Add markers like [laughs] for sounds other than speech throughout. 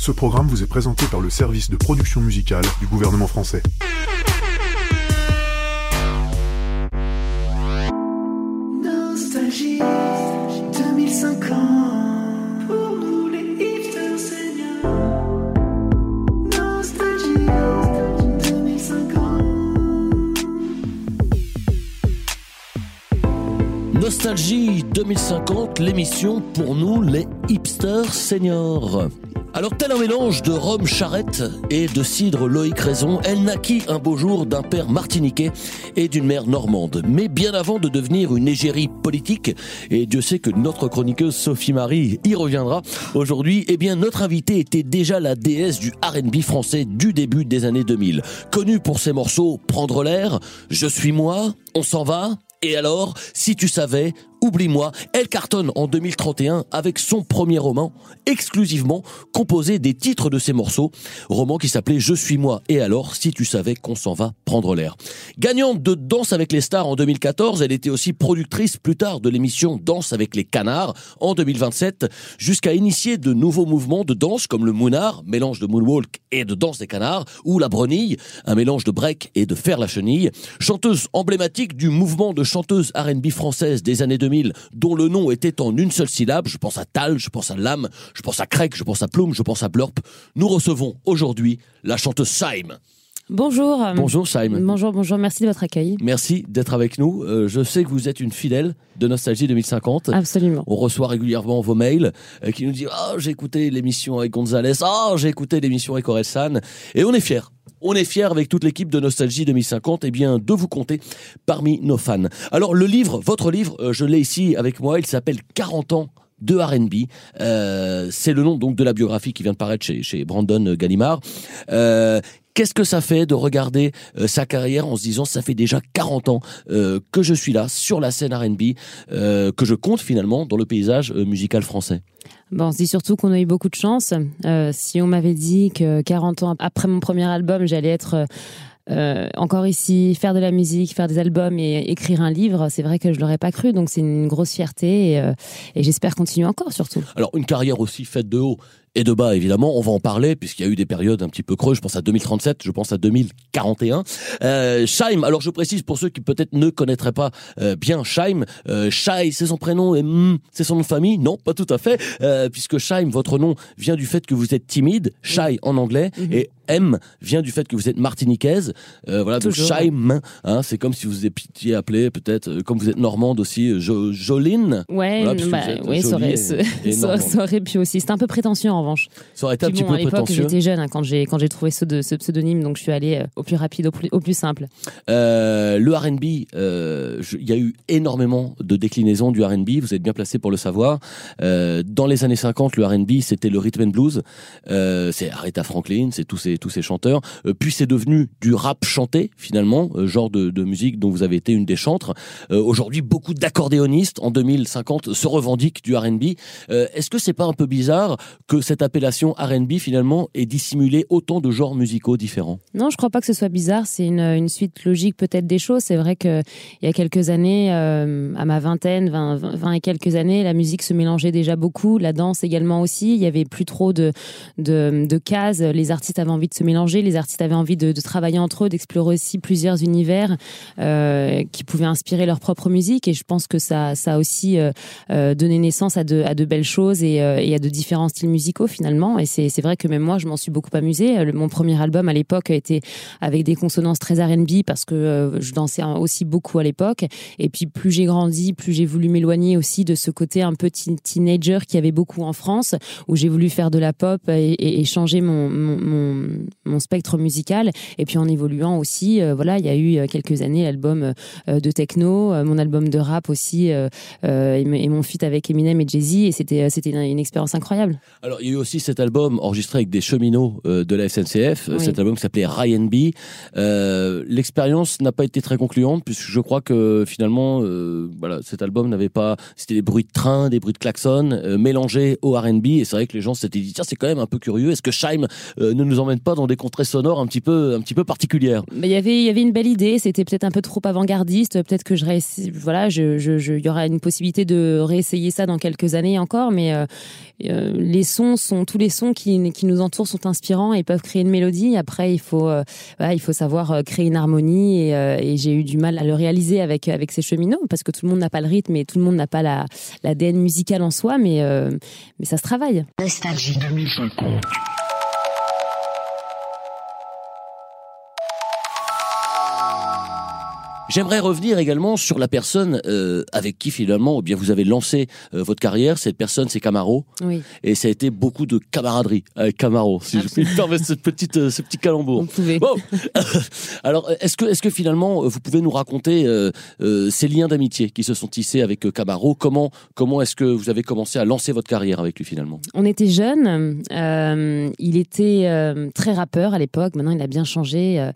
Ce programme vous est présenté par le service de production musicale du gouvernement français. Nostalgie 2050 pour nous les hipsters seniors. Nostalgie 2050. Nostalgie 2050, l'émission pour nous les hipsters seniors. Alors tel un mélange de rhum charrette et de cidre Loïc Raison, elle naquit un beau jour d'un père martiniquais et d'une mère normande. Mais bien avant de devenir une égérie politique, et Dieu sait que notre chroniqueuse Sophie Marie y reviendra aujourd'hui, eh bien notre invitée était déjà la déesse du R&B français du début des années 2000. Connue pour ses morceaux Prendre l'air, Je suis moi, On s'en va, et alors, si tu savais, oublie-moi, elle cartonne en 2031 avec son premier roman, exclusivement composé des titres de ses morceaux, roman qui s'appelait Je suis moi, et alors, si tu savais qu'on s'en va prendre l'air. Gagnante de Danse avec les stars en 2014, elle était aussi productrice plus tard de l'émission Danse avec les canards en 2027, jusqu'à initier de nouveaux mouvements de danse comme le Moonard, mélange de moonwalk et de danse des canards, ou la Brenille, un mélange de break et de faire la chenille, chanteuse emblématique du mouvement de chanteuse R&B française des années 2000, dont le nom était en une seule syllabe. Je pense à Tal, je pense à Lame, je pense à Craig, je pense à Plume, je pense à Blurp. Nous recevons aujourd'hui la chanteuse Saim. Bonjour. Bonjour Saim. Bonjour, bonjour, merci de votre accueil. Merci d'être avec nous. Euh, je sais que vous êtes une fidèle de Nostalgie 2050. Absolument. On reçoit régulièrement vos mails euh, qui nous disent Ah, j'ai écouté l'émission avec Gonzalez. Ah, j'ai écouté l'émission avec Orelsan. Et on est fiers. On est fiers avec toute l'équipe de Nostalgie 2050 eh bien, de vous compter parmi nos fans. Alors, le livre, votre livre, euh, je l'ai ici avec moi. Il s'appelle 40 ans de R&B. Euh, c'est le nom de la biographie qui vient de paraître chez, chez Brandon Gallimard. Euh, Qu'est-ce que ça fait de regarder euh, sa carrière en se disant ça fait déjà 40 ans euh, que je suis là sur la scène R&B, euh, que je compte finalement dans le paysage musical français? Bon, on se dit surtout qu'on a eu beaucoup de chance. Si on m'avait dit que 40 ans après mon premier album, j'allais être euh, encore ici, faire de la musique, faire des albums et écrire un livre, c'est vrai que je l'aurais pas cru. Donc c'est une grosse fierté et, euh, et j'espère continuer encore surtout. Alors une carrière aussi faite de haut et de bas, évidemment, on va en parler puisqu'il y a eu des périodes un petit peu creuses. Je pense à 2037, je pense à 2041. Euh, Shaim, alors je précise pour ceux qui peut-être ne connaîtraient pas euh, bien Shaim, euh, Shai c'est son prénom et mm, c'est son nom de famille. Non, pas tout à fait, euh, puisque Shaim, votre nom vient du fait que vous êtes timide, Shai en anglais, Mhm. et M vient du fait que vous êtes martiniquaise. Euh, voilà, donc Toujours. Shaim, hein, c'est comme si vous étiez appelé peut-être, euh, comme vous êtes normande aussi, jo Joline. Ouais, Voilà, bah, oui, ça aurait, et- ça- et [laughs] ça- normande. ça aurait pu aussi. C'était un peu prétentieux en revanche. Ça aurait été un petit bon, à peu l'époque, prétentieux. j'étais jeune hein, quand j'ai quand j'ai trouvé ce, de, ce pseudonyme, donc je suis allée euh, au plus rapide, au plus, au plus simple. Euh, le R&B, euh, il y a eu énormément de déclinaisons du R&B. Vous êtes bien placé pour le savoir. Euh, dans les années 50, le R&B c'était le rhythm and blues. C'est Aretha Franklin, c'est tous ces tous ces chanteurs. Puis c'est devenu du rap chanté finalement, genre de, de musique dont vous avez été une des chantres. Aujourd'hui, beaucoup d'accordéonistes en 2050 se revendiquent du R&B. Est-ce que c'est pas un peu bizarre que cette appellation R&B finalement ait dissimulé autant de genres musicaux différents Non, je crois pas que ce soit bizarre. C'est une, suite logique peut-être des choses. C'est vrai que il y a quelques années, euh, à ma vingtaine, 20, 20 20 et quelques années, la musique se mélangeait déjà beaucoup, la danse également aussi. Il y avait plus trop de, de, cases. Les artistes avaient envie de se mélanger, les artistes avaient envie de, travailler entre eux, d'explorer aussi plusieurs univers euh, qui pouvaient inspirer leur propre musique. Et je pense que ça, a aussi euh, donné naissance à de, belles choses et, et à de différents styles musicaux finalement. Et c'est vrai que même moi, je m'en suis beaucoup amusée. Le- Mon premier album à l'époque était avec des consonances très R&B parce que euh, je dansais aussi beaucoup à l'époque. Et puis plus j'ai grandi, plus j'ai voulu m'éloigner aussi de ce côté un peu teen- teenager qui avait beaucoup en France, où j'ai voulu faire de la pop et, changer mon, spectre musical. Et puis en évoluant aussi, euh, voilà, il y a eu euh, quelques années l'album euh, de techno, euh, mon album de rap aussi, euh, euh, et, mon feat avec Eminem et Jay-Z. Et c'était euh, une, une expérience incroyable. Alors, y a eu aussi cet album enregistré avec des cheminots euh, de la SNCF, Oui. cet album qui s'appelait Ryan B. Euh, L'expérience n'a pas été très concluante, puisque je crois que finalement, euh, voilà, cet album n'avait pas. C'était des bruits de train, des bruits de klaxon mélangés au RB. Et c'est vrai que les gens s'étaient dit tiens, c'est quand même un peu curieux. Est-ce que Scheim ne nous emmène pas dans des contrées sonores un petit peu, un petit peu particulières? Mais il y avait, il y avait une belle idée. C'était peut-être un peu trop avant-gardiste. Peut-être que je voilà, je, je, je- il y aura une possibilité de réessayer ça dans quelques années encore. Mais les sons sont tous les sons qui, qui nous entourent sont inspirants et peuvent créer une mélodie. Après, il faut euh, voilà, il faut savoir euh, créer une harmonie et, euh, et j'ai eu du mal à le réaliser avec avec ces cheminots parce que tout le monde n'a pas le rythme et tout le monde n'a pas la l'ADN musical en soi, mais euh, mais ça se travaille. Nostalgie. 2050. J'aimerais revenir également sur la personne euh, avec qui finalement eh bien vous avez lancé euh, votre carrière. Cette personne, c'est Camaro, Oui. et ça a été beaucoup de camaraderie avec Camaro, si je puis me permettre cette petite, euh, ce petit calembour. On pouvait. Bon, [laughs] alors est-ce que, est-ce que finalement euh, vous pouvez nous raconter euh, euh, ces liens d'amitié qui se sont tissés avec Camaro? Comment, comment est-ce que vous avez commencé à lancer votre carrière avec lui finalement? On était jeunes. euh, il était euh, très rappeur à l'époque. Maintenant, il a bien changé. euh,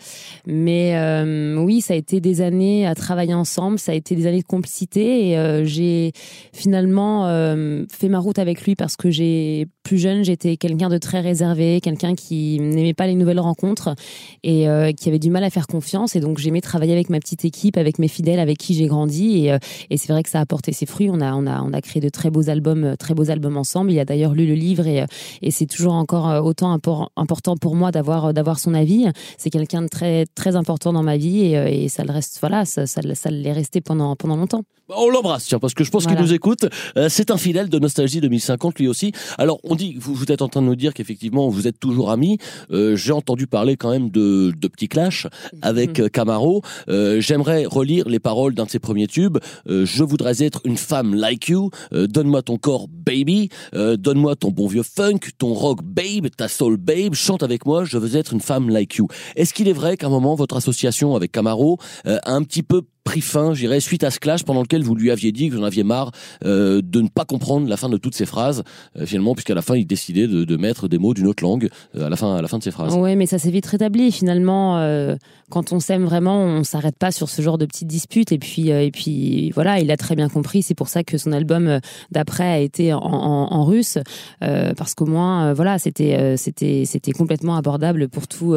mais euh, oui, ça a été des années à travailler ensemble. Ça a été des années de complicité. Et euh, j'ai finalement euh, fait ma route avec lui parce que j'ai plus jeune, j'étais quelqu'un de très réservé, quelqu'un qui n'aimait pas les nouvelles rencontres et euh, qui avait du mal à faire confiance. Et donc, j'aimais travailler avec ma petite équipe, avec mes fidèles, avec qui j'ai grandi. Et, c'est vrai que ça a porté ses fruits. On a, créé de très beaux albums, très beaux albums ensemble. Il a d'ailleurs lu le livre et, c'est toujours encore autant impor- important pour moi d'avoir, son avis. C'est quelqu'un de très, important dans ma vie et, et ça le reste, voilà, ça, ça, ça l'est resté pendant, pendant longtemps. Bah, On l'embrasse, tiens, parce que je pense qu'il Voilà. nous écoute. Euh, c'est un fidèle de Nostalgie 2050, lui aussi. Alors, on dit, vous, vous êtes en train de nous dire qu'effectivement, vous êtes toujours amis. Euh, J'ai entendu parler quand même de, de petits clashs avec euh, Camaro. Euh, J'aimerais relire les paroles d'un de ses premiers tubes. Je voudrais être une femme like you. Donne-moi ton corps, baby. Donne-moi ton bon vieux funk, ton rock, babe, ta soul, babe. Chante avec moi. Je veux être une femme like you. Est-ce qu'il est vrai qu'à un moment, votre association avec Camaro a un petit peu pris fin, j'irais, suite à ce clash pendant lequel vous lui aviez dit que vous en aviez marre euh, de ne pas comprendre la fin de toutes ces phrases, euh, finalement, puisqu'à la fin, il décidait de, de mettre des mots d'une autre langue euh, à la fin, à la fin de ses phrases. Ouais, mais ça s'est vite rétabli. Finalement, euh, quand on s'aime vraiment, on s'arrête pas sur ce genre de petites disputes. Et puis, euh, et puis, voilà, il a très bien compris. C'est pour ça que son album euh, d'après a été en, en- en russe, parce qu'au moins, voilà, c'était, c'était, c'était complètement abordable pour tous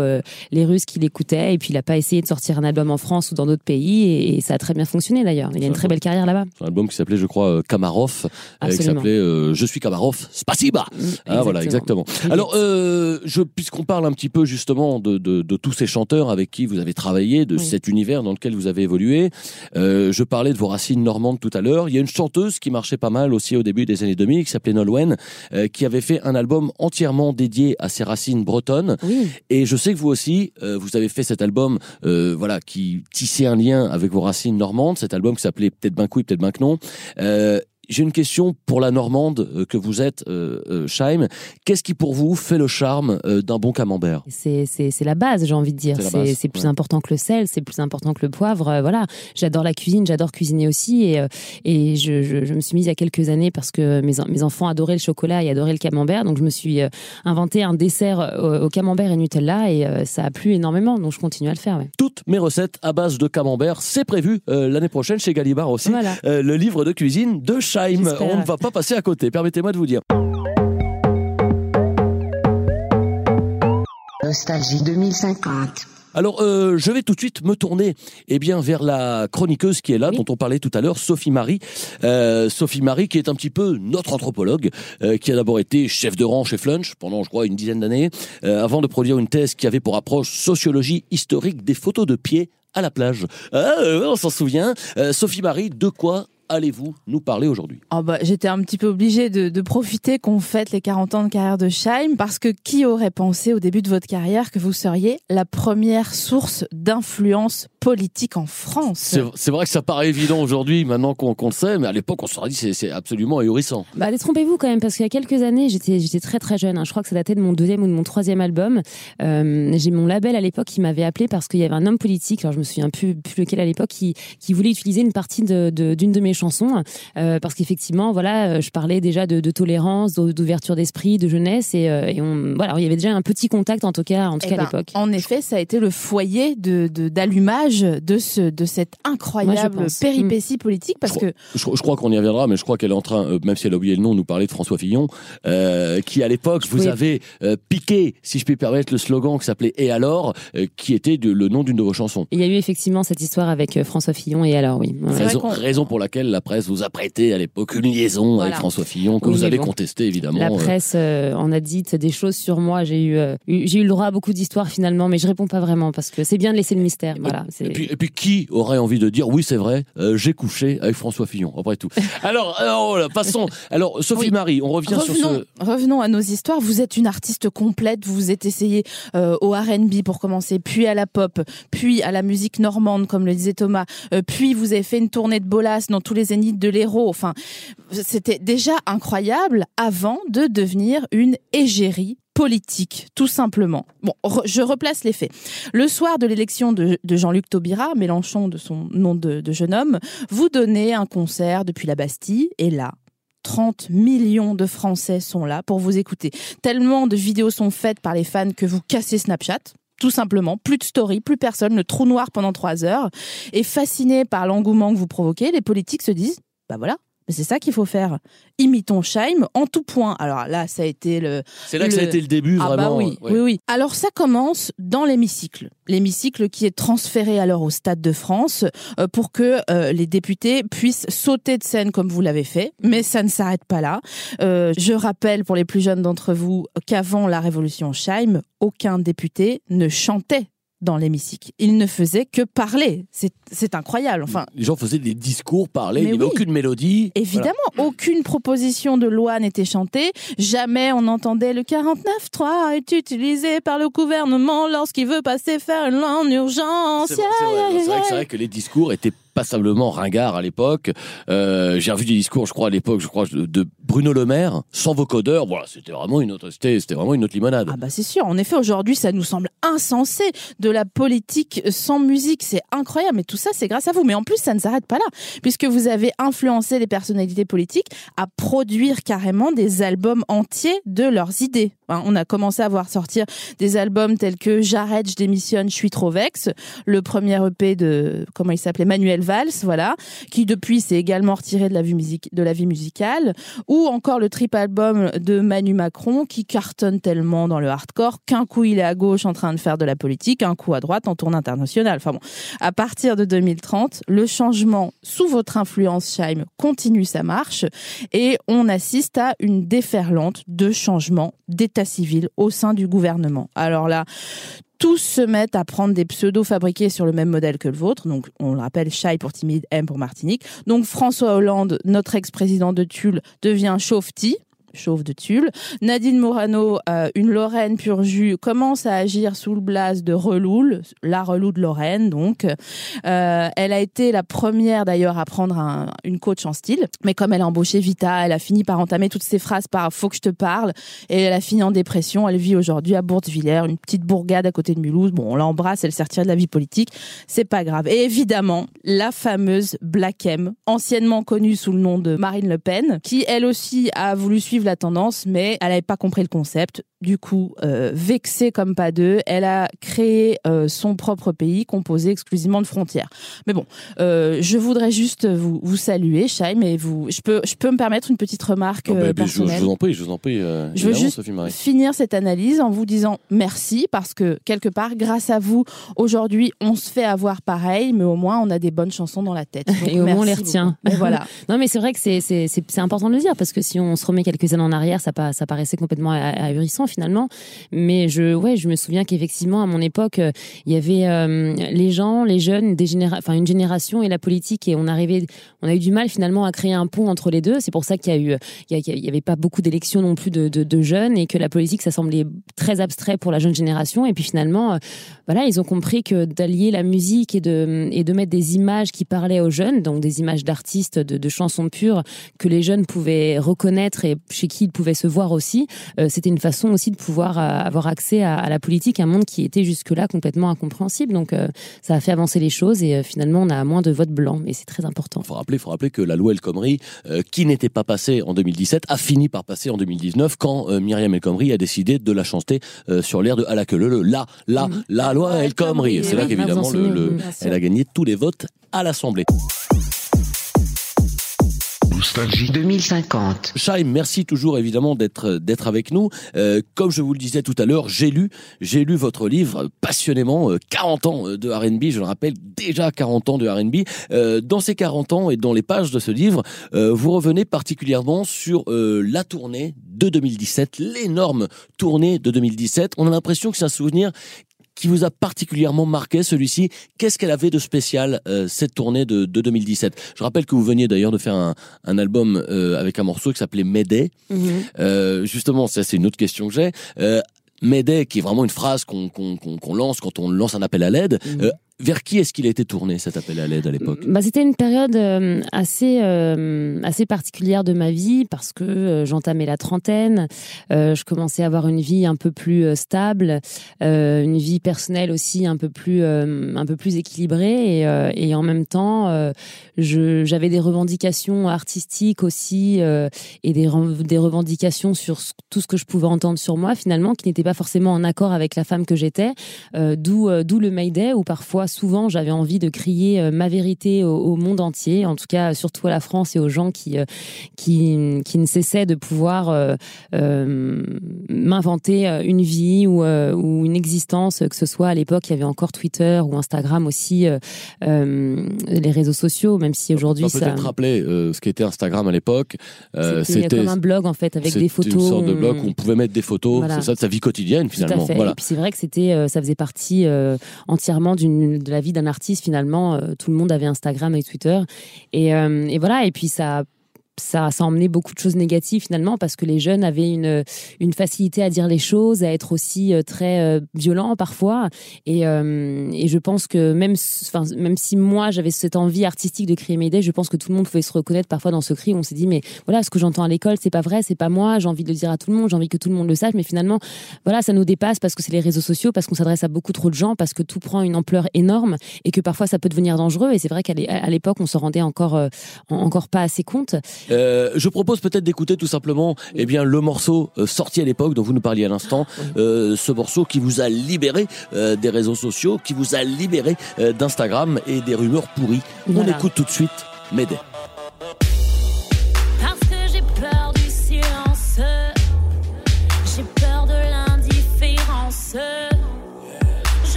les Russes qui l'écoutaient. Et puis, il a pas essayé de sortir un album en France ou dans d'autres pays, et ça a très bien fonctionné d'ailleurs. Il a une très belle carrière là-bas. Un album qui s'appelait, je crois, euh, Kamarov, qui s'appelait euh, Je suis Kamarov, Spasiba. Ah, voilà, exactement. Alors, euh, je, puisqu'on parle un petit peu justement de, de, de tous ces chanteurs avec qui vous avez travaillé, de Oui. cet univers dans lequel vous avez évolué, euh, je parlais de vos racines normandes tout à l'heure. Il y a une chanteuse qui marchait pas mal aussi au début des années 2000, qui s'appelait Nolwenn, qui avait fait un album entièrement dédié à ses racines bretonnes. Oui. Et je sais que vous aussi, vous avez fait cet album, voilà, qui tissait un lien avec vos racines normandes. Cet album qui s'appelait peut-être ben oui, peut-être ben non. Euh, j'ai une question pour la Normande euh, que vous êtes, euh, euh, Scheim. Qu'est-ce qui pour vous fait le charme euh, d'un bon camembert? C'est, la base, j'ai envie de dire. C'est plus ouais. important que le sel, c'est plus important que le poivre. euh, voilà, j'adore la cuisine, j'adore cuisiner aussi. Et, euh, et je, je, je me suis mise il y a quelques années parce que mes, en- mes enfants adoraient le chocolat et adoraient le camembert. Donc je me suis euh, inventé un dessert euh, au, au camembert et Nutella et euh, ça a plu énormément. Donc je continue à le faire. Ouais. Toutes mes recettes à base de camembert, c'est prévu euh, l'année prochaine chez Gallibar aussi. Voilà. Euh, le livre de cuisine de Scheim. On ne va pas passer à côté, permettez-moi de vous dire. Nostalgie 2050. Alors, euh, je vais tout de suite me tourner eh bien, vers la chroniqueuse qui est là, Oui. dont on parlait tout à l'heure, Sophie Marie. Euh, Sophie Marie, qui est un petit peu notre anthropologue, euh, qui a d'abord été chef de rang chez Flunch pendant, je crois, une dizaine d'années, euh, avant de produire une thèse qui avait pour approche sociologie historique des photos de pieds à la plage. Ah, euh, on s'en souvient. Euh, Sophie Marie, de quoi allez-vous nous parler aujourd'hui? Oh bah, J'étais un petit peu obligée de, de profiter qu'on fête les 40 ans de carrière de Scheim parce que qui aurait pensé au début de votre carrière que vous seriez la première source d'influence politique en France? C'est vrai que ça paraît évident aujourd'hui, maintenant qu'on qu'on le sait, mais à l'époque, on se serait dit c'est c'est absolument ahurissant. Bah, détrompez-vous quand même, parce qu'il y a quelques années, j'étais, très très jeune. hein. Je crois que ça datait de mon deuxième ou de mon troisième album. Euh, j'ai mon label à l'époque qui m'avait appelé parce qu'il y avait un homme politique, alors je me souviens plus, plus lequel à l'époque, qui, qui voulait utiliser une partie de, de- d'une de mes chansons, euh, parce qu'effectivement, voilà, euh, je parlais déjà de, de tolérance, d'ou- d'ouverture d'esprit, de jeunesse, et, euh, et on, voilà, il y avait déjà un petit contact en tout cas, en tout Eh cas ben, à l'époque. En effet, ça a été le foyer de de- d'allumage de, ce, de cette incroyable pense. péripétie politique parce que Je, je crois qu'on y reviendra, mais je crois qu'elle est en train, euh, même si elle a oublié le nom, nous parler de François Fillon, euh, qui à l'époque vous Oui. avez euh, piqué, si je puis permettre, le slogan qui s'appelait Et alors, euh, qui était de- le nom d'une de vos chansons. Il y a eu effectivement cette histoire avec euh, François Fillon, et alors oui. Raison, raison pour laquelle laquelle la presse vous a prêté à l'époque une liaison avec. François Fillon, que Oui, vous allez bon. contester évidemment. La euh, presse euh, en a dit des choses sur moi. J'ai eu, euh, eu- j'ai eu le droit à beaucoup d'histoires finalement, mais je réponds pas vraiment parce que c'est bien de laisser le mystère. Voilà. Et puis, et puis qui aurait envie de dire oui c'est vrai euh, j'ai couché avec François Fillon après tout. [laughs] Alors alors voilà, passons. Alors Sophie Oui. Marie, on revient sur Revenons, ce. revenons à nos histoires. Vous êtes une artiste complète. Vous vous êtes essayé euh, au R&B pour commencer, puis à la pop, puis à la musique normande, comme le disait Thomas. euh, puis vous avez fait une tournée de bolas dans tous les zéniths de l'Hérault. Enfin, c'était déjà incroyable avant de devenir une égérie politique, tout simplement. Bon, je replace les faits. Le soir de l'élection de, de Jean-Luc Taubira, Mélenchon de son nom de, de jeune homme, vous donnez un concert depuis la Bastille, et là, 30 millions de Français sont là pour vous écouter. Tellement de vidéos sont faites par les fans que vous cassez Snapchat. Tout simplement, plus de story, plus personne, le trou noir pendant trois heures. Et fascinés par l'engouement que vous provoquez, les politiques se disent, bah voilà, mais c'est ça qu'il faut faire. Imitons Scheim en tout point. Alors là, ça a été le, C'est là que ça a été le début ah vraiment. bah oui, ouais. oui, oui. Alors ça commence dans l'hémicycle. L'hémicycle qui est transféré alors au Stade de France euh, pour que euh, les députés puissent sauter de scène comme vous l'avez fait. Mais ça ne s'arrête pas là. Euh, je rappelle pour les plus jeunes d'entre vous qu'avant la révolution Scheim, aucun député ne chantait dans l'hémicycle. Il ne faisait que parler. C'est incroyable. Enfin, Les gens faisaient des discours, parlaient, Mais il n'y avait oui. aucune mélodie. Évidemment, aucune proposition de loi n'était chantée. Jamais on entendait le 49.3 est utilisé par le gouvernement lorsqu'il veut passer faire une loi en urgence. C'est vrai, vrai que les discours étaient passablement ringards à l'époque. Euh, J'ai revu des discours, je crois à l'époque, je crois de, Bruno Le Maire, sans vocodeur. Voilà, c'était vraiment une autre, c'était vraiment une autre limonade. Ah bah c'est sûr. En effet, aujourd'hui, ça nous semble insensé de la politique sans musique. C'est incroyable. Mais tout ça, c'est grâce à vous. Mais en plus, ça ne s'arrête pas là, puisque vous avez influencé les personnalités politiques à produire carrément des albums entiers de leurs idées. Hein, on a commencé à voir sortir des albums tels que J'arrête, je démissionne, je suis trop vex, le premier EP de comment il s'appelait? Manuel Valls, voilà, qui depuis s'est également retiré de la vie musique de la vie musicale, ou encore le trip album de Manu Macron qui cartonne tellement dans le hardcore qu'un coup il est à gauche en train de faire de la politique, un coup à droite en tournée internationale. Enfin bon, à partir de 2030, le changement sous votre influence, Scheim, continue sa marche et on assiste à une déferlante de changements d'état civil au sein du gouvernement. Alors là, tous se mettent à prendre des pseudos fabriqués sur le même modèle que le vôtre. Donc, on le rappelle, Chai pour timide, M pour Martinique. Donc, François Hollande, notre ex-président de Tulle, devient Chauvetit chauve de Tulle. Nadine Morano, euh, une Lorraine pur jus, commence à agir sous le blaze de Reloul, la Relou de Lorraine, donc. Euh, elle a été la première d'ailleurs à prendre un- une coach en style, mais comme elle a embauché Vita, elle a fini par entamer toutes ses phrases par faut que je te parle, et elle a fini en dépression. Elle vit aujourd'hui à Bourtzwiller, une petite bourgade à côté de Mulhouse. Bon, on l'embrasse, elle s'est retirée de la vie politique, c'est pas grave. Et évidemment, la fameuse Black M, anciennement connue sous le nom de Marine Le Pen, qui elle aussi a voulu suivre la tendance, mais elle n'avait pas compris le concept. Du coup, euh, vexée comme pas deux, elle a créé euh, son propre pays composé exclusivement de frontières. Mais bon, euh, je voudrais juste vous, vous saluer, Chaim, et vous, je peux, je peux me permettre une petite remarque Ah bah, euh, mais je, vous en prie, je vous en prie. euh, je veux juste Sophie Marie. finir cette analyse en vous disant merci parce que quelque part, grâce à vous, aujourd'hui, on se fait avoir pareil, mais au moins on a des bonnes chansons dans la tête. [laughs] Donc, Et au moins, on les retient. voilà. [laughs] Non, mais c'est vrai que c'est- c'est c'est- c'est important de le dire parce que si on se remet quelques en arrière, ça, ça paraissait complètement ah- ahurissant finalement. Mais je, ouais, je me souviens qu'effectivement, à mon époque, il y avait euh, les gens, les jeunes, enfin une génération et la politique, et on arrivait, on a eu du mal finalement à créer un pont entre les deux. C'est pour ça qu'il y a eu, il y, y avait pas beaucoup d'élections non plus de, jeunes et que la politique, ça semblait très abstrait pour la jeune génération. Et puis finalement, euh, voilà, ils ont compris que d'allier la musique et de, et de mettre des images qui parlaient aux jeunes, donc des images d'artistes, de, de chansons pures que les jeunes pouvaient reconnaître et chez qui ils pouvaient se voir aussi, euh, c'était une façon aussi de pouvoir euh, avoir accès à, à la politique, un monde qui était jusque-là complètement incompréhensible. Donc euh, ça a fait avancer les choses et euh, finalement on a moins de votes blancs et c'est très important. Il faut rappeler, faut rappeler que la loi El Khomri, euh, qui n'était pas passée en 2017, a fini par passer en 2019 quand euh, Myriam El Khomri a décidé de la chanter euh, sur l'air de Alakele, le la, la, Mhm. la loi El Khomri. C'est là qu'évidemment, le, le- elle a gagné tous les votes à l'Assemblée. Nostalgie 2050. Chaim, merci toujours évidemment d'être d'être avec nous. Euh, comme je vous le disais tout à l'heure, j'ai lu j'ai lu votre livre passionnément. euh, 40 ans de R&B, je le rappelle, déjà 40 ans de R&B. Euh, dans ces 40 ans et dans les pages de ce livre, euh, vous revenez particulièrement sur euh, la tournée de 2017, l'énorme tournée de 2017. On a l'impression que c'est un souvenir qui vous a particulièrement marqué celui-ci Qu'est-ce qu'elle avait de spécial euh, cette tournée de, de 2017 Je rappelle que vous veniez d'ailleurs de faire un, un album euh, avec un morceau qui s'appelait Mayday. Mhm. Euh, justement, ça c'est une autre question que j'ai. Euh, Mayday, qui est vraiment une phrase qu'on lance quand on lance un appel à l'aide. Mhm. Euh, vers qui est-ce qu'il a été tourné cet appel à l'aide à l'époque Bah, c'était une période euh, assez euh, assez particulière de ma vie parce que euh, j'entamais la trentaine, je commençais à avoir une vie un peu plus stable, une vie personnelle aussi un peu plus un peu plus équilibrée et, en même temps j'avais des revendications artistiques aussi et des des revendications sur tout ce que je pouvais entendre sur moi finalement qui n'étaient pas forcément en accord avec la femme que j'étais, d'où d'où le Mayday où parfois souvent j'avais envie de crier euh, ma vérité au, au monde entier, en tout cas surtout à la France et aux gens qui euh, qui, qui ne cessaient de pouvoir euh, m'inventer une vie ou, ou une existence, que ce soit à l'époque il y avait encore Twitter ou Instagram aussi, les réseaux sociaux, même si aujourd'hui On peut ça peut-être rappeler ce qu'était Instagram à l'époque. C'était comme un blog en fait avec des c'était photos. une sorte de blog on- où on pouvait mettre des photos, Voilà. c'est ça de sa vie quotidienne Tout à finalement. fait. Voilà. Et puis c'est vrai que c'était, ça faisait partie entièrement d'une de la vie d'un artiste finalement. Euh, tout le monde avait Instagram et Twitter. Et, euh, et voilà. Et puis ça. Ça, ça a beaucoup de choses négatives finalement parce que les jeunes avaient une, une facilité à dire les choses, à être aussi euh, très euh, violents parfois. Et, euh, et je pense que même, enfin, même si moi j'avais cette envie artistique de créer mes idées, je pense que tout le monde pouvait se reconnaître parfois dans ce cri. où On s'est dit mais voilà ce que j'entends à l'école c'est pas vrai, c'est pas moi. J'ai envie de le dire à tout le monde, j'ai envie que tout le monde le sache. Mais finalement voilà, ça nous dépasse parce que c'est les réseaux sociaux, parce qu'on s'adresse à beaucoup trop de gens, parce que tout prend une ampleur énorme et que parfois ça peut devenir dangereux. Et c'est vrai qu'à l'époque, on s'en rendait encore, euh, en- encore pas assez compte. Euh, je propose peut-être d'écouter tout simplement eh bien, le morceau euh, sorti à l'époque dont vous nous parliez à l'instant. Euh, ce morceau qui vous a libéré euh, des réseaux sociaux, qui vous a libéré d'Instagram et des rumeurs pourries. On écoute tout de suite Mayday.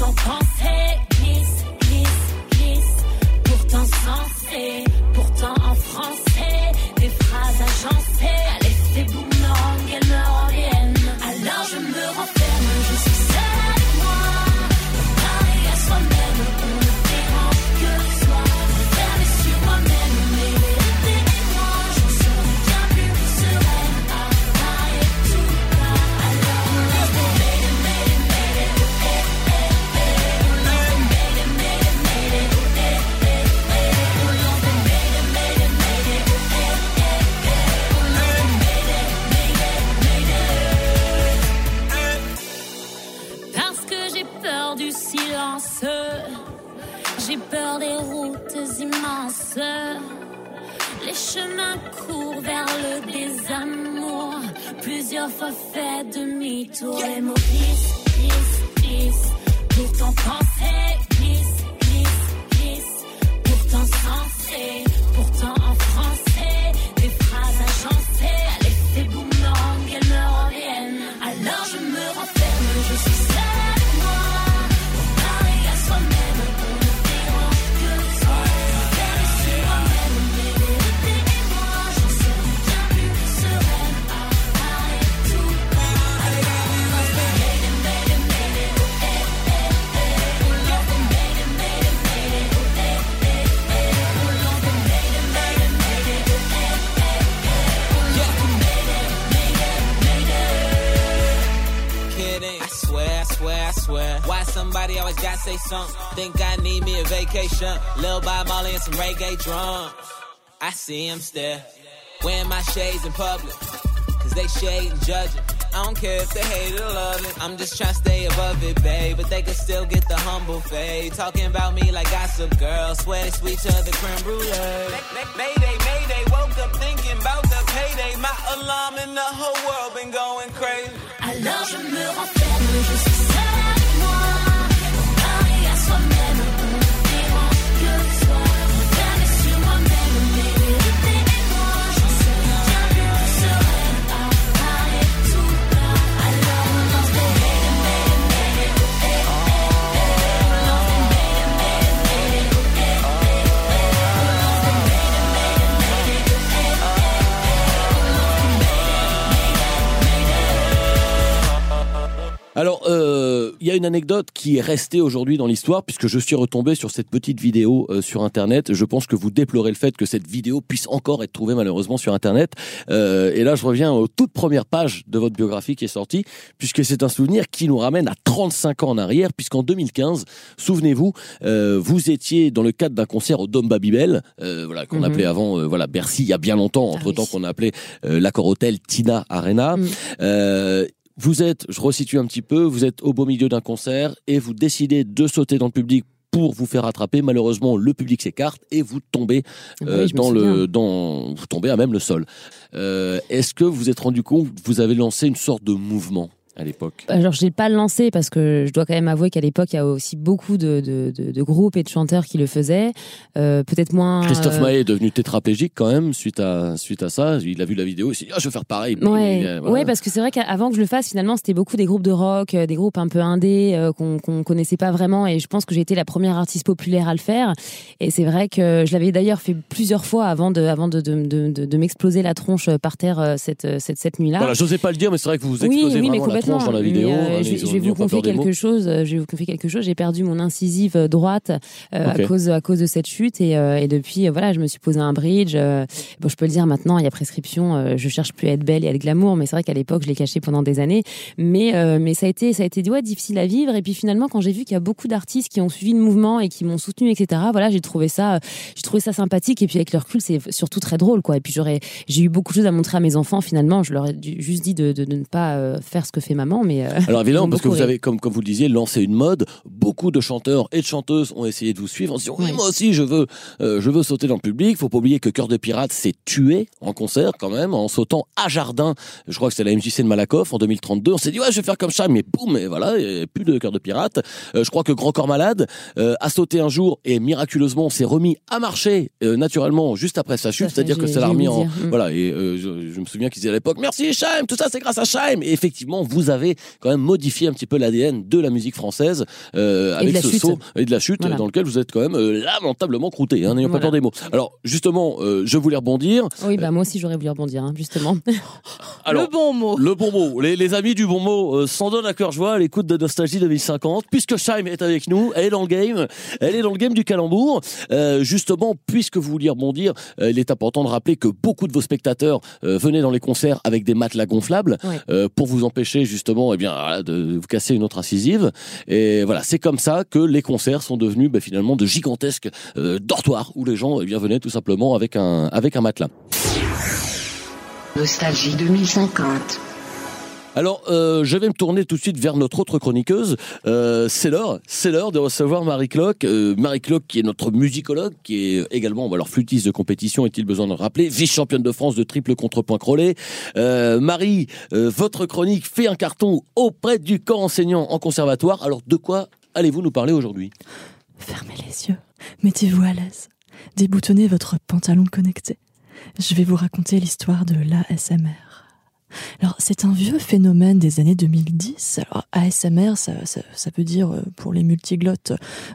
Pourtant penser, glisse, glisse, glisse. Pourtant sensé, pourtant en français. Des phrases agencées, Lil Bob Marley and some reggae drums. I see him stare. Wearing my shades in public. Cause they shade and judging. I don't care if they hate or love it. I'm just trying to stay above it, babe. But they can still get the humble fade. Talking about me like I gossip girl. Swear they sweet to the creme brulee. Mayday, mayday. Woke up thinking about the payday. My alarm in the whole world been going crazy. Alors je me renferme, je suis Alors, euh, il y a une anecdote qui est restée aujourd'hui dans l'histoire, puisque je suis retombé sur cette petite vidéo euh, sur Internet. Je pense que vous déplorez le fait que cette vidéo puisse encore être trouvée malheureusement sur Internet. Euh, et là, je reviens aux toutes premières pages de votre biographie qui est sortie, puisque c'est un souvenir qui nous ramène à 35 ans en arrière, puisqu'en 2015, souvenez-vous, euh, vous étiez dans le cadre d'un concert au Dom Babybel, euh, voilà, qu'on Mhm. appelait avant euh, voilà, Bercy, il y a bien longtemps, entre-temps oui. qu'on appelait euh, l'Accor Hotel Tina Arena. Mm. Euh, vous êtes, je resitue un petit peu, vous êtes au beau milieu d'un concert et vous décidez de sauter dans le public pour vous faire attraper. Malheureusement, le public s'écarte et vous tombez euh, dans le, dans, vous tombez à même le sol. Euh, Est-ce que vous vous êtes rendu compte vous avez lancé une sorte de mouvement? À l'époque Alors, je l'ai pas lancé parce que je dois quand même avouer qu'à l'époque, il y a aussi beaucoup de, de, de- de groupes et de chanteurs qui le faisaient. Euh, Peut-être moins. Christophe euh, Maé est devenu tétraplégique quand même suite à suite à ça. Il a vu la vidéo, il s'est dit ah je vais faire pareil. Ouais, euh, voilà. ouais, parce que c'est vrai qu'avant que je le fasse, finalement, c'était beaucoup des groupes de rock, euh, des groupes un peu indés euh, qu'on qu'on connaissait pas vraiment. Et je pense que j'ai été la première artiste populaire à le faire. Et c'est vrai que je l'avais d'ailleurs fait plusieurs fois avant de, avant de, de, m'exploser la tronche par terre euh, cette, cette, cette nuit-là. Voilà, j'osais pas le dire, mais c'est vrai que vous vous Oui, explosez oui, vraiment la complètement. tronche dans la vidéo. Mais, euh, hein, je, vais vous confier quelque chose. euh, Je vais vous confier quelque chose. J'ai perdu mon incisive droite euh, à cause à cause de cette chute et, euh, et depuis euh, voilà, je me suis posé un bridge. bon, je peux le dire maintenant, il y a prescription. je cherche plus à être belle et à être glamour, mais c'est vrai qu'à l'époque, je l'ai caché pendant des années. Mais euh, mais ça a été ça a été ouais, difficile à vivre. Et puis finalement, quand j'ai vu qu'il y a beaucoup d'artistes qui ont suivi le mouvement et qui m'ont soutenu, etc. Voilà, j'ai trouvé ça j'ai trouvé ça sympathique. Et puis avec le recul, c'est surtout très drôle, quoi. Et puis j'aurais j'ai eu beaucoup de choses à montrer à mes enfants. Finalement, je leur ai juste dit de, de, de ne pas faire ce que fait maman, mais euh, Alors évidemment, parce que vous avez, comme, comme vous le disiez, lancé une mode. Beaucoup de chanteurs et de chanteuses ont essayé de vous suivre en se disant oui, moi aussi je veux, euh, je veux sauter dans le public. Faut pas oublier que Cœur de Pirate s'est tué en concert quand même en sautant à Jardin. Je crois que c'est la MJC de Malakoff en 2032. On s'est dit ouais, je vais faire comme ça, mais boum, et voilà, et plus de Cœur de Pirate. Euh, je crois que Grand Corps Malade euh, a sauté un jour et miraculeusement s'est remis à marcher euh, naturellement juste après sa chute, c'est-à-dire que ça l'a remis en. Mm. voilà. Et euh, je, je me souviens qu'ils disaient à l'époque merci Chaim, tout ça c'est grâce à Chaim. Et effectivement, vous avez quand même modifié un petit peu l'ADN de la musique française euh, avec ce chute. saut et de la chute Voilà. dans lequel vous êtes quand même euh, lamentablement croûté, hein, n'ayons pas peur des mots. Alors justement, euh, je voulais rebondir. oui, bah moi aussi j'aurais voulu rebondir, hein, justement. [laughs] Alors, le bon mot. le bon mot, les, les amis du bon mot euh, s'en donnent à cœur joie à l'écoute de Nostalgie 2050, puisque Chaim est avec nous, elle est dans le game, elle est dans le game du calembour. Euh, justement, puisque vous vouliez rebondir, euh, il est important de rappeler que beaucoup de vos spectateurs euh, venaient dans les concerts avec des matelas gonflables Ouais. euh, pour vous empêcher justement, eh bien, de vous casser une autre incisive. Et voilà, c'est comme ça que les concerts sont devenus bah, finalement de gigantesques euh, dortoirs où les gens eh venaient tout simplement avec un avec un matelas. Nostalgie 2050. Alors, euh, je vais me tourner tout de suite vers notre autre chroniqueuse. Euh, c'est l'heure, c'est l'heure de recevoir Marie Clock. Euh, Marie Clock, qui est notre musicologue, qui est également, alors flûtiste de compétition, est-il besoin de le rappeler, vice-championne de France de triple contrepoint. Euh, Marie, votre chronique fait un carton auprès du corps enseignant en conservatoire. Alors, de quoi allez-vous nous parler aujourd'hui? Fermez les yeux, mettez-vous à l'aise, déboutonnez votre pantalon connecté. Je vais vous raconter l'histoire de l'ASMR. Alors, c'est un vieux phénomène des années 2010. Alors, ASMR, ça, ça, ça veut dire, euh, pour les multiglottes,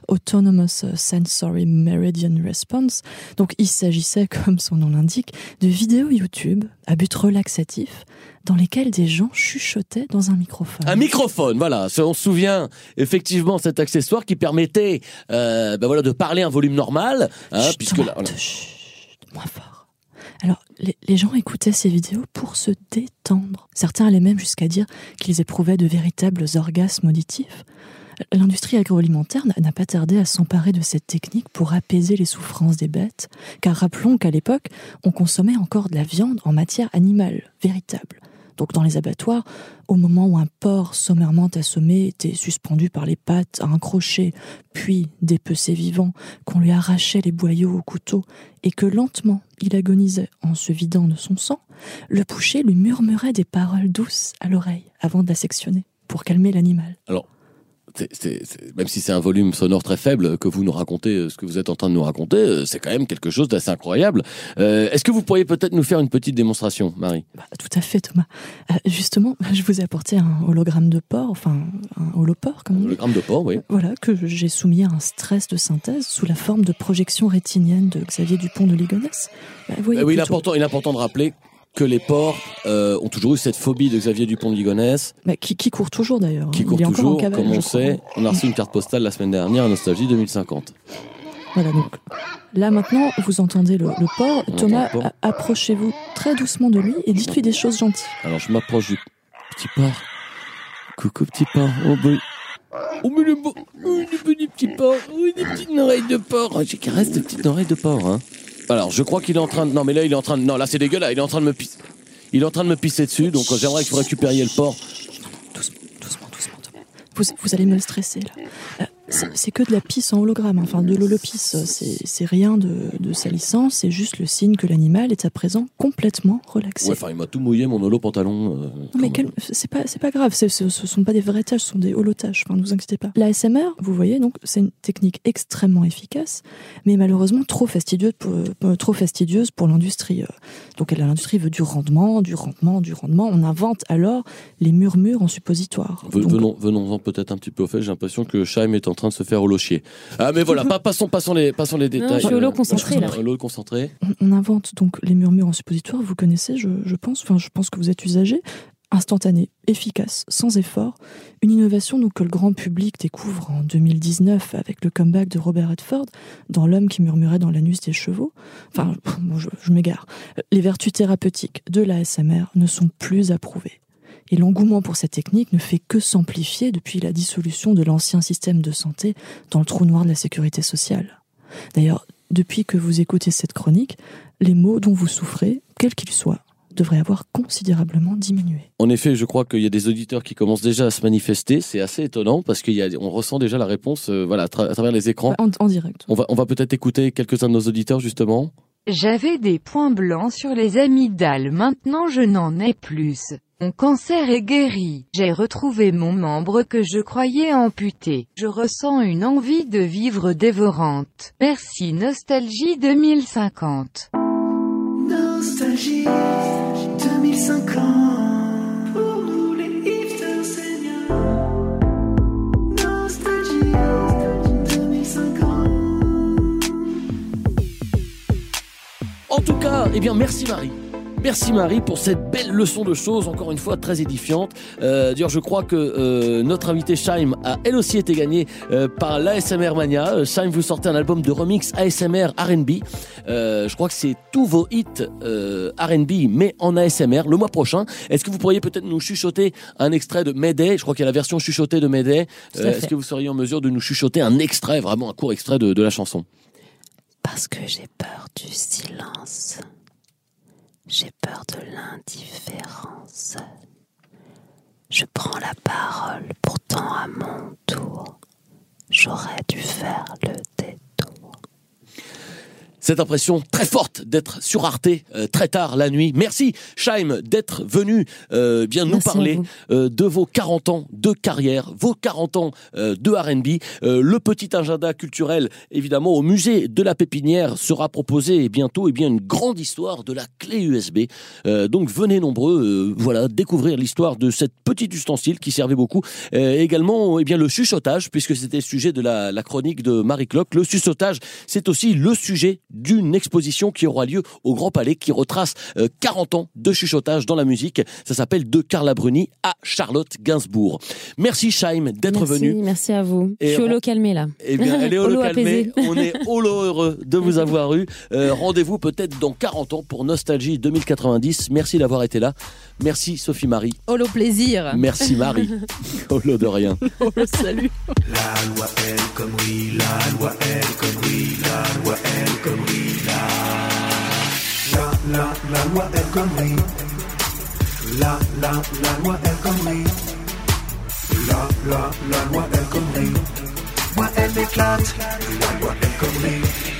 Autonomous Sensory Meridian Response. Donc, il s'agissait, [laughs] comme son nom l'indique, de vidéos YouTube à but relaxatif dans lesquelles des gens chuchotaient dans un microphone. Un microphone, voilà. On se souvient effectivement cet accessoire qui permettait euh, ben voilà, de parler à un volume normal. Hein, puisque là, voilà. moins fort. Alors, les, gens écoutaient ces vidéos pour se détendre. Certains allaient même jusqu'à dire qu'ils éprouvaient de véritables orgasmes auditifs. L'industrie agroalimentaire n'a pas tardé à s'emparer de cette technique pour apaiser les souffrances des bêtes, car rappelons qu'à l'époque, on consommait encore de la viande en matière animale, véritable. Donc dans les abattoirs, au moment où un porc sommairement assommé était suspendu par les pattes à un crochet, puis dépecé vivant, qu'on lui arrachait les boyaux au couteau, et que lentement il agonisait en se vidant de son sang, le boucher lui murmurait des paroles douces à l'oreille avant de la sectionner pour calmer l'animal. C'est- même si c'est un volume sonore très faible que vous nous racontez, euh, ce que vous êtes en train de nous raconter, euh, c'est quand même quelque chose d'assez incroyable. Euh, Est-ce que vous pourriez peut-être nous faire une petite démonstration, Marie? Bah, tout à fait, Thomas. Euh, justement, [laughs] je vous ai apporté un hologramme de porc, enfin un holoport, comme on dit. gramme de porc, oui. Voilà, que j'ai soumis à un stress de synthèse sous la forme de projection rétinienne de Xavier Dupont de Ligonnès. Bah, voyez Euh, oui, il est, important, il est important de rappeler que les porcs euh, ont toujours eu cette phobie de Xavier Dupont de Ligonnès, Bah, qui, qui court toujours d'ailleurs. qui Il court toujours, cavale, comme je on crois. sait. On a reçu une carte postale la semaine dernière à Nostalgie 2050. Voilà, donc là maintenant, vous entendez le, le porc. On Thomas, le porc. approchez-vous très doucement de lui et dites-lui des choses gentilles. Alors je m'approche du petit porc. Coucou petit porc. Oh boy. Oh mais le beau, oh, le petit petit porc, oh, des petites oreilles de porc. Oh, J'ai caresse des petites oreilles de porc. Hein. Alors je crois qu'il est en train de, non mais là il est en train de, non là c'est dégueulasse, il est en train de me pisser, il est en train de me pisser dessus, donc euh, j'aimerais que vous récupériez le porc. Doucement, doucement, doucement, Thomas. Vous, vous allez me stresser là. Euh, c'est que de la pisse en hologramme, enfin de l'holopisse. C'est rien de, de salissant, c'est juste le signe que l'animal est à présent complètement relaxé. Ouais, enfin il m'a tout mouillé mon holo pantalon. euh, Non, mais quel- c'est pas, pas grave, ce, ce sont pas des vrais tâches, ce sont des holotages, enfin, ne vous inquiétez pas. La SMR, vous voyez, donc, c'est une technique extrêmement efficace, mais malheureusement trop fastidieuse pour, euh, trop fastidieuse pour l'industrie. euh. Donc, l'industrie veut du rendement, du rendement, du rendement. On invente alors les murmures en suppositoire. Venons, venons-en peut-être un petit peu au fait. J'ai l'impression que Chaim est en train de se faire holochier. Ah mais voilà, pas, passons, passons les, passons les détails. je suis holo Euh, concentré, là. Holo concentré. on, on invente donc les murmures en suppositoire, vous connaissez, je, je pense, enfin, je pense que vous êtes usagé. Instantané, efficace, sans effort. Une innovation donc, que le grand public découvre en 2019 avec le comeback de Robert Redford dans L'homme qui murmurait dans l'anus des chevaux. Enfin, [laughs] bon, je, je m'égare. Les vertus thérapeutiques de l'ASMR ne sont plus approuvées. Et l'engouement pour cette technique ne fait que s'amplifier depuis la dissolution de l'ancien système de santé dans le trou noir de la sécurité sociale. D'ailleurs, depuis que vous écoutez cette chronique, les maux dont vous souffrez, quels qu'ils soient, devraient avoir considérablement diminué. En effet, je crois qu'il y a des auditeurs qui commencent déjà à se manifester. C'est assez étonnant parce qu'on ressent déjà la réponse euh, voilà, à, tra- à travers les écrans. En, en direct. On va, on va peut-être écouter quelques-uns de nos auditeurs justement. J'avais des points blancs sur les amygdales, maintenant je n'en ai plus. Mon cancer est guéri. J'ai retrouvé mon membre que je croyais amputé. Je ressens une envie de vivre dévorante. Merci Nostalgie 2050. Nostalgie 2050 Pour nous les hipsters seniors Nostalgie 2050 En tout cas, eh bien, merci Marie. Merci Marie pour cette belle leçon de choses, encore une fois très édifiante. Euh, D'ailleurs, je crois que euh, notre invitée Shaim a elle aussi été gagnée euh, par l'ASMR Mania. Euh, Shaim, vous sortez un album de remix ASMR R&B. Euh, je crois que c'est tous vos hits euh, R&B, mais en ASMR le mois prochain. Est-ce que vous pourriez peut-être nous chuchoter un extrait de Mayday? Je crois qu'il y a la version chuchotée de Mayday. Euh. Est-ce que vous seriez en mesure de nous chuchoter un extrait, vraiment un court extrait de, de la chanson? Parce que j'ai peur du silence. J'ai peur de l'indifférence. Je prends la parole, pourtant à mon tour. J'aurais dû faire le détour. Cette impression très forte d'être sur Arte euh, très tard la nuit. Merci Shaim d'être venu euh, bien nous Merci parler euh, de vos 40 ans de carrière, vos 40 ans euh, de R&B. Euh, le petit agenda culturel, évidemment, au musée de la Pépinière sera proposé et bientôt eh bien une grande histoire de la clé USB. Euh, donc venez nombreux, euh, voilà, découvrir l'histoire de cette petite ustensile qui servait beaucoup. Euh, également, eh bien le chuchotage, puisque c'était le sujet de la, la chronique de Marie Clock. Le chuchotage, c'est aussi le sujet d'une exposition qui aura lieu au Grand Palais, qui retrace euh, 40 ans de chuchotage dans la musique. Ça s'appelle De Carla Bruni à Charlotte Gainsbourg. Merci Shaim d'être venu. merci à vous. Et je suis on- holo calmé là. Eh bien, elle est [laughs] apaisé. On est holo heureux de vous [laughs] avoir eu. Euh, Rendez-vous peut-être dans 40 ans pour Nostalgie 2090. Merci d'avoir été là. Merci Sophie Marie. Holo plaisir. Merci Marie. [laughs] holo de rien. Holo salut. La loi elle comme oui, la loi elle comme oui, la loi elle la La, loi comme oui La, la, la loi El Khomri. La, la, la loi El Khomri. Moi elle m'éclate, la loi El Khomri.